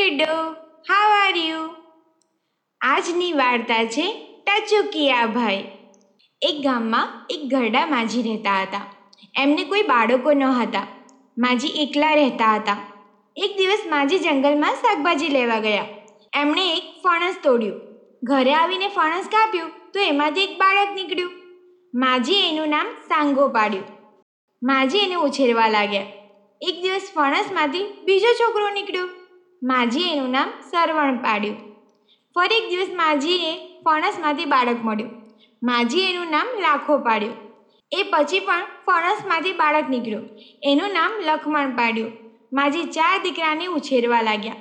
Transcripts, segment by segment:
kiddo, how are you આજની વાર્તા છે ટચુકિયા ભાઈ એક ગામમાં એક ઘરડા માજી રહેતા હતા. એમને કોઈ બાળકો ન હતા. માજી એકલા રહેતા હતા. એક દિવસ માજી જંગલમાં શાકભાજી લેવા ગયા. એમણે એક ફણસ તોડ્યું. ઘરે આવીને ફણસ કાપ્યું તો એમાંથી એક બાળક નીકળ્યું. માજી એનું નામ સાંગો પાડ્યું. માજી એને ઉછેરવા લાગ્યા. એક દિવસ ફણસમાંથી બીજો છોકરો નીકળ્યો. માજી એનું નામ સરવણ પાડ્યું. ફરી એક દિવસ માજીએ ફણસમાંથી બાળક મળ્યું. માજી એનું નામ લાખો પાડ્યું. એ પછી પણ ફણસમાંથી બાળક નીકળ્યું. એનું નામ લખમણ પાડ્યું. માજી ચાર દીકરાને ઉછેરવા લાગ્યા.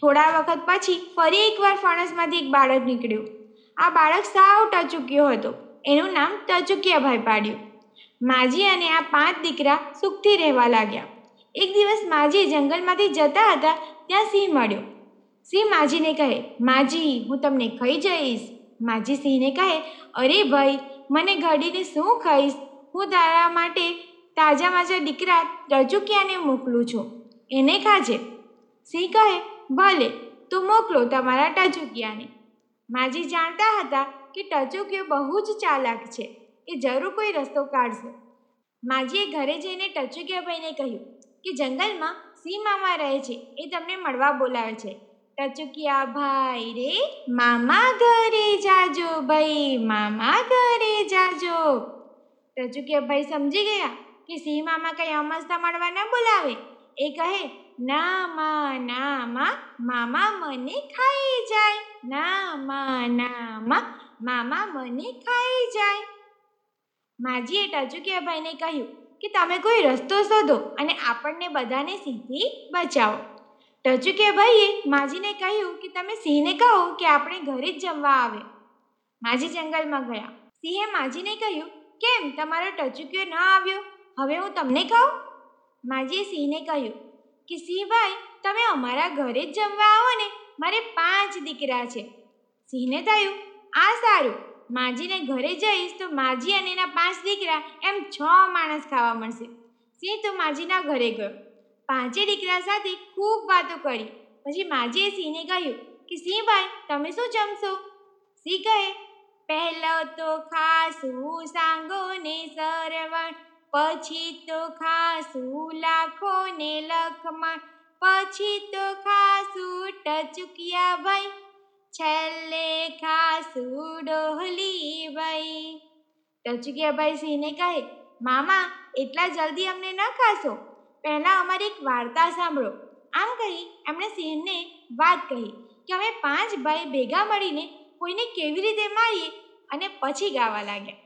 થોડા વખત પછી ફરી એકવાર ફણસમાંથી એક બાળક નીકળ્યું. આ બાળક સાવ ટચુક્યો હતો. એનું નામ ટચુકિયાભાઈ પાડ્યું. માજી અને આ પાંચ દીકરા સુખથી રહેવા લાગ્યા. એક દિવસ માજી જંગલમાંથી જતા હતા, ત્યાં સિંહ મળ્યો. સિંહ માજીને કહે, માજી, હું તમને ખાઈ જઈશ. માજી સિંહને કહે, અરે ભાઈ, મને ઘડીને શું ખાઈશ? હું તારા માટે તાજા માજા દીકરા ટચુકિયાને મોકલું છું. એને ખાજે. સિંહ કહે, ભલે, તો મોકલો તમારા ટચુકિયાને માજી જાણતા હતા કે ટચુકિયો બહુ જ ચાલાક છે એ જરૂર કોઈ રસ્તો કાઢશે. માજીએ ઘરે જઈને ટચુકિયાભાઈને કહ્યું કે જંગલમાં સિંહ મામા રહે છે, એ તમને મળવા બોલાવે છે. ટચુકિયા ભાઈ રે, મામા ઘરે જાજો ભાઈ, મામા ઘરે જાજો. ટચુકિયા ભાઈ સમજી ગયા કે સિંહ મામા કંઈ અમસ્તા મળવા ન બોલાવે. એ કહે ના માં ના માં મામા મને ખાઈ જાય. ના માં ના માં મામા મને ખાઈ જાય. માજીએ ટચુકિયા ભાઈને કહ્યું કે તમે કોઈ રસ્તો શોધો અને આપણને બધાને સિંહથી બચાવો. ટચુકે ભાઈએ માજીને કહ્યું કે તમે સિંહને કહો કે આપણે ઘરે જ જમવા આવે. માજી જંગલમાં ગયા. સિંહે માજીને કહ્યું, કેમ? તમારો ટચુક્યો ન આવ્યો? હવે હું તમને કહું? માજીએ સિંહને કહ્યું, કે સિંહભાઈ, તમે અમારા ઘરે જ જમવા આવો ને, મારે પાંચ દીકરા છે. સિંહને થયું, આ સારું. માજીને ઘરે જઈશ તો માજી અને એના પાંચ દીકરા એમ છ માણસ ખાવા મળશે. સિંહ તો માજીના ઘરે ગયો. પાંચે દીકરા સાથે ખૂબ વાતો કરી. પછી માજીએ સિંહને કહ્યું કે, સિંહભાઈ, તમે શું જમશો? સિંહ કહે, પહેલો તો ખાસું સાંગો ને સરવણ, પછી તો ખાસું લાખો ને લખમણ, પછી તો ખાસું ટચુકિયા ભાઈ છેલ્લે ખાસું ડોહલી ભાઈ ટચુકિયા ભાઈ સિંહને કહે, મામા, એટલા જલ્દી અમને ન ખાશો. પહેલાં અમારી એક વાર્તા સાંભળો. આમ કહી એમણે સિંહને વાત કહી કે અમે પાંચ ભાઈ ભેગા મળીને કોઈને કેવી રીતે મારીએ અને પછી ગાવા લાગ્યા.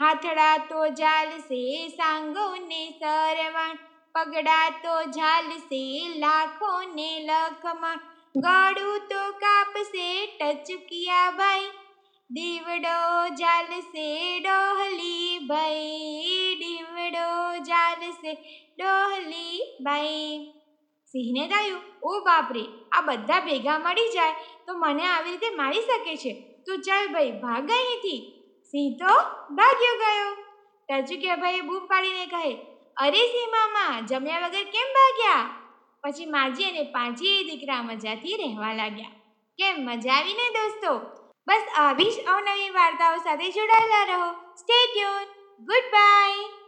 હાથડા તો ઝાલશે સાંગોને સરવણ, પગડા તો ઝાલશે લાખો ને લખમણ ગળું તો કાપશે ટચુકિયા ભાઈ. દીવડો ઝાલશે ડોહલી ભાઈ. દીવડો જાલશે, ડોહલી ભાઈ. સિંહને થયું ઓ બાપરે, આ બધા ભેગા મળી જાય તો મને આવી રીતે મારી શકે છે. તું ચાલ ભાઈ, ભાગ અહીંથી. સિંહ તો ભાગ્યો ગયો. ટચુકિયા ભાઈએ બૂમ પાડીને કહે, અરે સિંહ મામા, જમ્યા વગર કેમ ભાગ્યા? પછી માજી અને પાંચેય દીકરા મજાથી રહેવા લાગ્યા. કેમ મજા આવી ને દોસ્તો? બસ આવી જ અવનવી વાર્તાઓ સાથે જોડાયેલા રહો. Stay tune good bye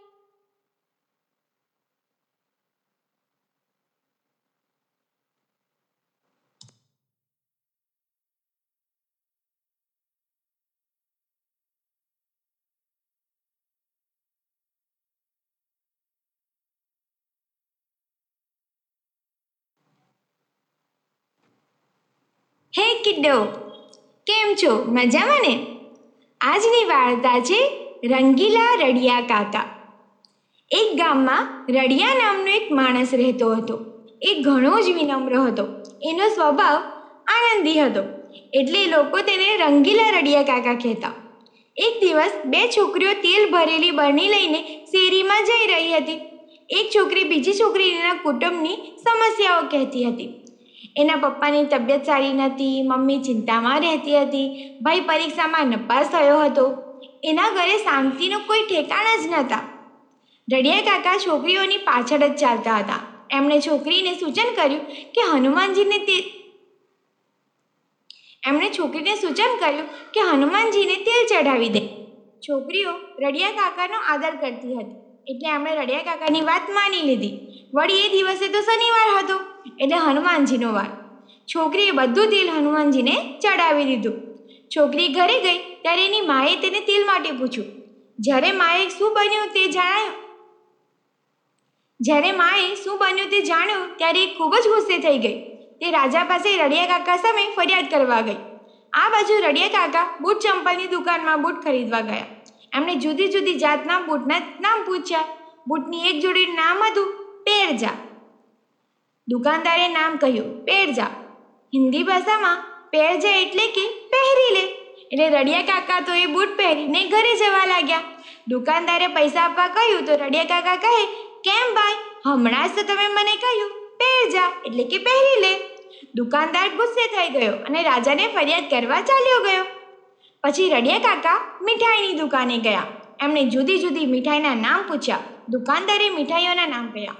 hey kiddo, કેમ છો? મજામાં ને? આજની વાર્તા છે રંગીલા રડિયા કાકા. એક ગામમાં રડિયા નામનો એક માણસ રહેતો હતો. એ ઘણો જ વિનમ્ર હતો. એનો સ્વભાવ આનંદી હતો. એટલે લોકો તેને રંગીલા રડિયા કાકા કહેતા. એક દિવસ બે છોકરીઓ તેલ ભરેલી બરણી લઈને શેરીમાં જઈ રહી હતી. એક છોકરી બીજી છોકરીના કુટુંબની સમસ્યાઓ કહેતી હતી. એના પપ્પાની તબિયત સારી નથી, મમ્મી ચિંતામાં રહેતી હતી, ભાઈ પરીક્ષામાં નપાસ થયો હતો. એના ઘરે શાંતિનું કોઈ ઠેકાણ જ નહોતા. રડિયા કાકા છોકરીઓની પાછળ જ ચાલતા હતા. એમણે છોકરીને સૂચન કર્યું કે હનુમાનજીને તે એમણે છોકરીને સૂચન કર્યું કે હનુમાનજીને તેલ ચઢાવી દે. છોકરીઓ રડિયા કાકાનો આદર કરતી હતી. એટલે એમણે રડિયા કાકાની વાત માની લીધી. વળી એ દિવસે તો શનિવાર હતો, એટલે હનુમાનજીનો વાર. છોકરીએ બધું તેલ હનુમાનજીને ચડાવી દીધું. છોકરી ઘરે ગઈ, ત્યારે એની માએ તેને તેલ માટે પૂછ્યું, જ્યારે માએ શું બન્યું તે જણાયું? જ્યારે માએ શું બન્યું તે જાણ્યું, ત્યારે એ ખૂબ જ ગુસ્સે થઈ ગઈ. તે રાજા પાસે રડિયા કાકા સામે ફરિયાદ કરવા ગઈ. આ બાજુ રડિયા કાકા બૂટ ચંપલની દુકાનમાં બૂટ ખરીદવા ગયા. એમણે જુદી જુદી જાતના બૂટના નામ પૂછ્યા. બૂટની એક જોડી નામ હતું પેરજા. દુકાનદારે નામ કહ્યું, પેરજા. હિન્દી ભાષામાં પેરજા એટલે કે પહેરી લે. એટલે રડિયા કાકા તો એ બૂટ પહેરીને ઘરે જવા લાગ્યા. દુકાનદારે પૈસા આપવા કહ્યું તો રડિયા કાકા કહે, કેમ ભાઈ? હમણાં જ તો તમે મને કહ્યું પહેરજા એટલે કે પહેરી લે. દુકાનદાર ગુસ્સે થઈ ગયો અને રાજાને ફરિયાદ કરવા ચાલ્યો ગયો. પછી રડિયા કાકા મીઠાઈની દુકાને ગયા. એમણે જુદી જુદી મીઠાઈના નામ પૂછ્યા. દુકાનદારે મીઠાઈઓના નામ કહ્યા.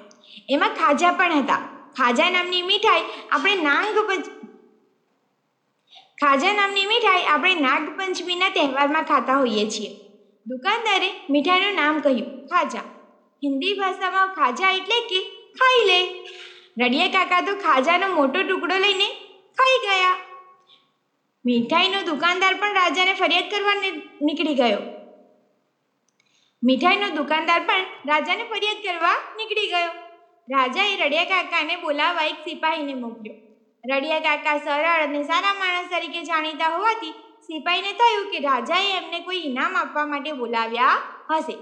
એમાં ખાજા પણ હતા. ખાજા નામની મીઠાઈ આપણે નાગ ખાજા નામની મીઠાઈ આપણે નાગપંચમીના તહેવારમાં ખાતા હોઈએ છીએ. દુકાનદારે મીઠાઈનું નામ કહ્યું, ખાજા. હિન્દી ભાષામાં ખાજા એટલે કે ખાઈ લે. રડિયા કાકા તો ખાજાનો મોટો ટુકડો લઈને ખાઈ ગયા. મીઠાઈનો દુકાનદાર પણ રાજાને ફરિયાદ કરવા નીકળી ગયો. મીઠાઈનો દુકાનદાર પણ રાજાને ફરિયાદ કરવા નીકળી ગયો. રાજાએ રડિયા કાકાને બોલાવવા એક સિપાહીને મોકલ્યો. રડિયા કાકા સરળ અને સારા માણસ તરીકે જાણીતા હોવાથી સિપાહીને થયું કે રાજાએ એમને કોઈ ઇનામ આપવા માટે બોલાવ્યા હશે.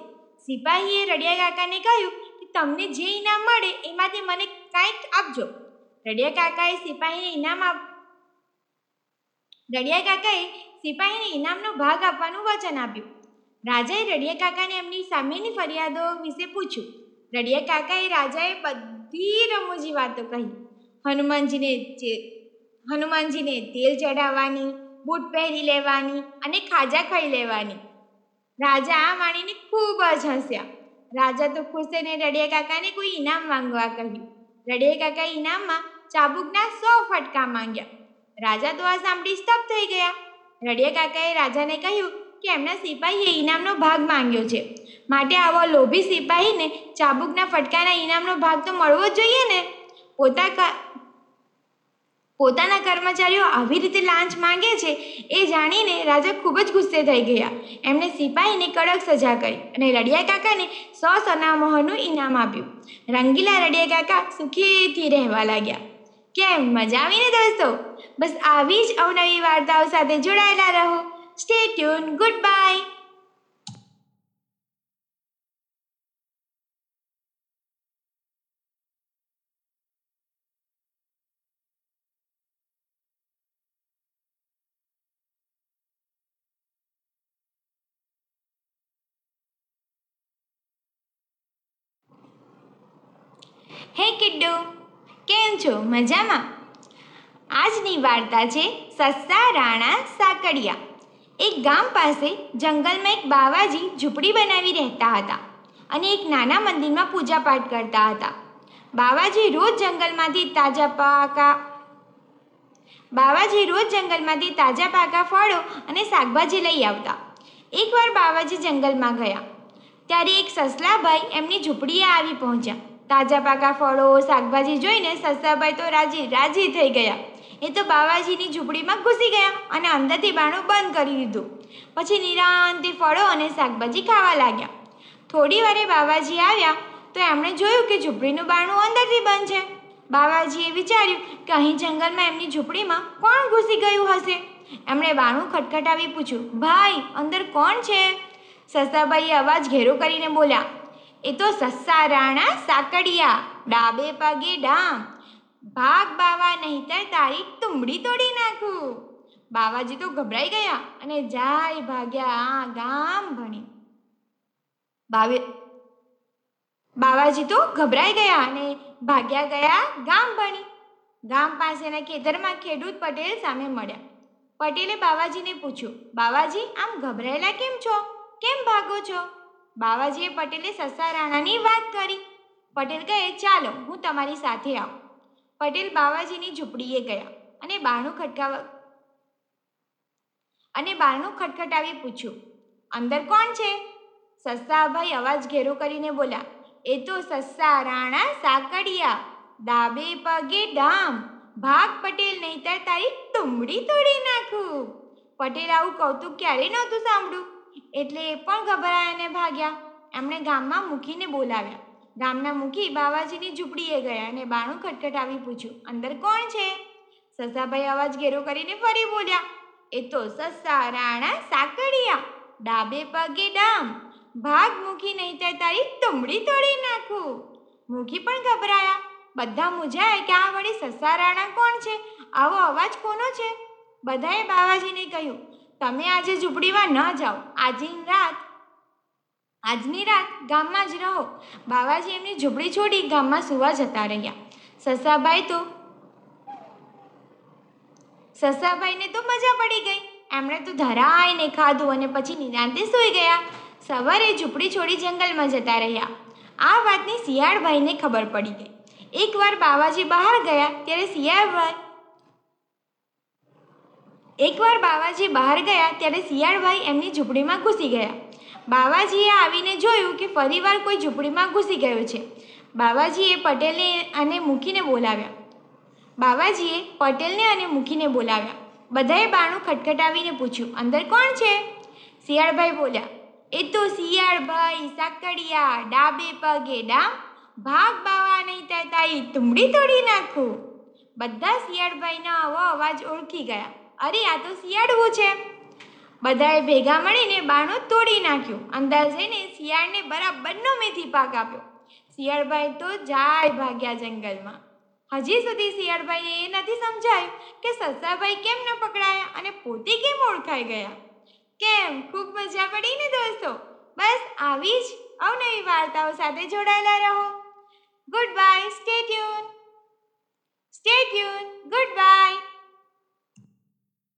સિપાહીએ રડિયા કાકાને કહ્યું કે તમને જે ઇનામ મળે એમાંથી મને કાંઈક આપજો. રડિયા કાકાએ સિપાહીને ઇનામ આપ, રડિયા કાકાએ સિપાહીને ઇનામનો ભાગ આપવાનું વચન આપ્યું. રાજાએ રડિયા કાકાને એમની સામેની ફરિયાદો વિશે પૂછ્યું. રડિયા કાકાએ રાજાએ બધી રમૂજી વાતો કહી. હનુમાનજીને હનુમાનજીને તેલ ચઢાવવાની, બૂટ પહેરી લેવાની અને ખાજા ખાઈ લેવાની. રાજા આ માણીને ખૂબ જ હસ્યા. રાજા તો ખુશ થઈને રડિયા કાકાને કોઈ ઇનામ માંગવા કહ્યું. રડિયા કાકા ઇનામમાં ચાબુકના સો ફટકા માંગ્યા. રાજા તો આ સાંભળી સ્તબ્ધ થઈ ગયા. રડિયા કાકાએ રાજાને કહ્યું કે એમના સિપાહીએ ઇનામનો ભાગ માંગ્યો છે. માટે આવો લોભી સિપાહીને ચાબુકના ફટકાના ઇનામનો ભાગ તો મળવો જ જોઈએ ને? પોતા પોતાના કર્મચારીઓ આવી રીતે લાંચ માંગે છે એ જાણીને રાજા ખૂબ જ ગુસ્સે થઈ ગયા. એમણે સિપાહીને કડક સજા કરી અને રડિયા કાકાને સો સોનામોહરનું ઇનામ આપ્યું. રંગીલા રડિયા કાકા સુખીથી રહેવા લાગ્યા. કેમ? મજા આવીને દોસ્તો? બસ આવી જ અવનવી વાર્તાઓ સાથે જોડાયેલા રહો. Stay Goodbye. હે કિડ્ડુ કેમ છો? મજામાં? આજની વાર્તા છે સસ્તા રાણા સાકડિયા. એક ગામ પાસે જંગલમાં એક બાવાજી ઝૂંપડી બનાવી રહેતા હતા અને એક નાના મંદિરમાં પૂજાપાઠ કરતા હતા. બાવાજી રોજ જંગલમાંથી તાજા પાકા બાવાજી રોજ જંગલમાંથી તાજા પાકા ફળો અને શાકભાજી લઈ આવતા. એકવાર બાવાજી જંગલમાં ગયા. ત્યારે એક સસલાભાઈ એમની ઝૂંપડીએ આવી પહોંચ્યા. તાજા પાકા ફળો, શાકભાજી જોઈને સસલાભાઈ તો રાજી રાજી થઈ ગયા. એ તો બાવાજીની ઝૂંપડીમાં ઘૂસી ગયા અને અંદરથી બાણું બંધ કરી દીધું. પછી નિરાંતથી ફળો અને શાકભાજી ખાવા લાગ્યા. થોડી વારે બાવાજી આવ્યા તો એમણે જોયું કે ઝૂંપડીનું બાણું અંદરથી બંધ છે. બાવાજીએ વિચાર્યું કે અહીં જંગલમાં એમની ઝૂંપડીમાં કોણ ઘૂસી ગયું હશે? એમણે બાણું ખટખટાવી પૂછ્યું, ભાઈ, અંદર કોણ છે? સસ્તાભાઈએ અવાજ ઘેરો કરીને બોલ્યા, એ તો સસ્સા રાણા સાકડિયા, ડાબે પગે ડામ ભાગ બાવા નહીતર તારી તુંબડી તોડી નાખું. બાવાજી તો ગભરાઈ ગયા અને જાય ભાગ્યા આ ગામ ભણી. બાવે, બાવાજી તો ગભરાઈ ગયા અને ભાગ્યા ગયા ગામ ભણી. ગામ પાસેના ખેતરમાં ખેડૂત પટેલ સામે મળ્યા. પટેલે બાવાજીને પૂછ્યું, બાવાજી, આમ ગભરાયેલા કેમ છો? કેમ ભાગો છો? બાવાજીએ પટેલે સસા રાણાની વાત કરી. પટેલ કહે, ચાલો, હું તમારી સાથે આવું. પટેલ બાવાજીની ઝૂંપડીએ ગયા અને બારણું ખટકાવ અને બારણું ખટખટાવી પૂછ્યું, અંદર કોણ છે? સસ્સાભાઈ અવાજ ઘેરો કરીને બોલ્યા, એ તો સસ્સા રાણા સાકડિયા ડાબે પગે ડામ, ભાગ પટેલ નહીતર તારી તુંબડી તોડી નાખું. પટેલ આવું કૌતુક ક્યારેય નહોતું સાંભળ્યું, એટલે એ પણ ગભરાયા અને ભાગ્યા, એમણે ગામમાં મૂકીને બોલાવ્યા. ગામના મૂકી બાવાજીની ઝૂંપડીએ ગયા અને બાણું ખટખટાવી પૂછ્યું, અંદર કોણ છે? સસાભાઈ અવાજ ઘેરો કરીને ફરી બોલ્યા, એ તો સસ્સા રાણા, સાકડિયા, ડાબે પગે ડામ, ભાગ મૂકી નહીં તો તારી તુંબડી તોડી નાખું. મૂકી પણ ગભરાયા, બધા મૂંઝાયા કે આ વળી સસ્સા રાણા કોણ છે? આવો અવાજ કોનો છે? બધાએ બાવાજીને કહ્યું, તમે આજે ઝૂંપડીમાં ન જાઓ, આજે રાત આજની રાત ગામમાં જ રહો. બાવાજી એમની ઝૂંપડી છોડી ગામમાં સુવા જતા રહ્યા. સસાભાઈ તો સસાભાઈને તો મજા પડી ગઈ. એમણે તો ધરાઈને ખાધું અને પછી નિરાંતે સૂઈ ગયા. સવારે ઝૂંપડી છોડી જંગલમાં જતા રહ્યા. આ વાતની શિયાળભાઈને ખબર પડી ગઈ. એકવાર બાવાજી બહાર ગયા ત્યારે શિયાળભાઈ એકવાર બાવાજી બહાર ગયા ત્યારે શિયાળભાઈ એમની ઝૂંપડીમાં ઘૂસી ગયા. બાવાજીએ આવીને જોયું કે ફરીવાર કોઈ ઝૂંપડીમાં ઘૂસી ગયો છે. બાવાજીએ પટેલને અને મૂકીને બોલાવ્યા. બાવાજીએ પટેલને અને મૂકીને બોલાવ્યા. બધાએ બાણું ખટખટાવીને પૂછ્યું, અંદર કોણ છે? શિયાળભાઈ બોલ્યા, એ તો શિયાળભાઈ સાકડિયા, ડાબે પગે ડામ, ભાગ બાવા નહીં તાઈ તુમડી તોડી નાખું. બધા શિયાળભાઈનો આવો અવાજ ઓળખી ગયા. અરે, આ તો શિયાળવું છે. બધાએ ભેગા મળીને બાણું તોડી નાખ્યું. અંદર જઈને શિયાળને બરાબરનો મેથી પાક આપ્યો. શિયાળભાઈ તો જાય ભાગ્યા જંગલમાં. હજી સુધી શિયાળભાઈએ એ નથી સમજાયું કે સસાભાઈ કેમ ન પકડાયા અને પોતે કેમ ઓળખાઈ ગયા? કેમ? ખૂબ મજા પડી ને દોસ્તો? બસ આવી જ અવનવી વાર્તાઓ સાથે જોડાયેલા રહો. Goodbye stay tune stay tune goodbye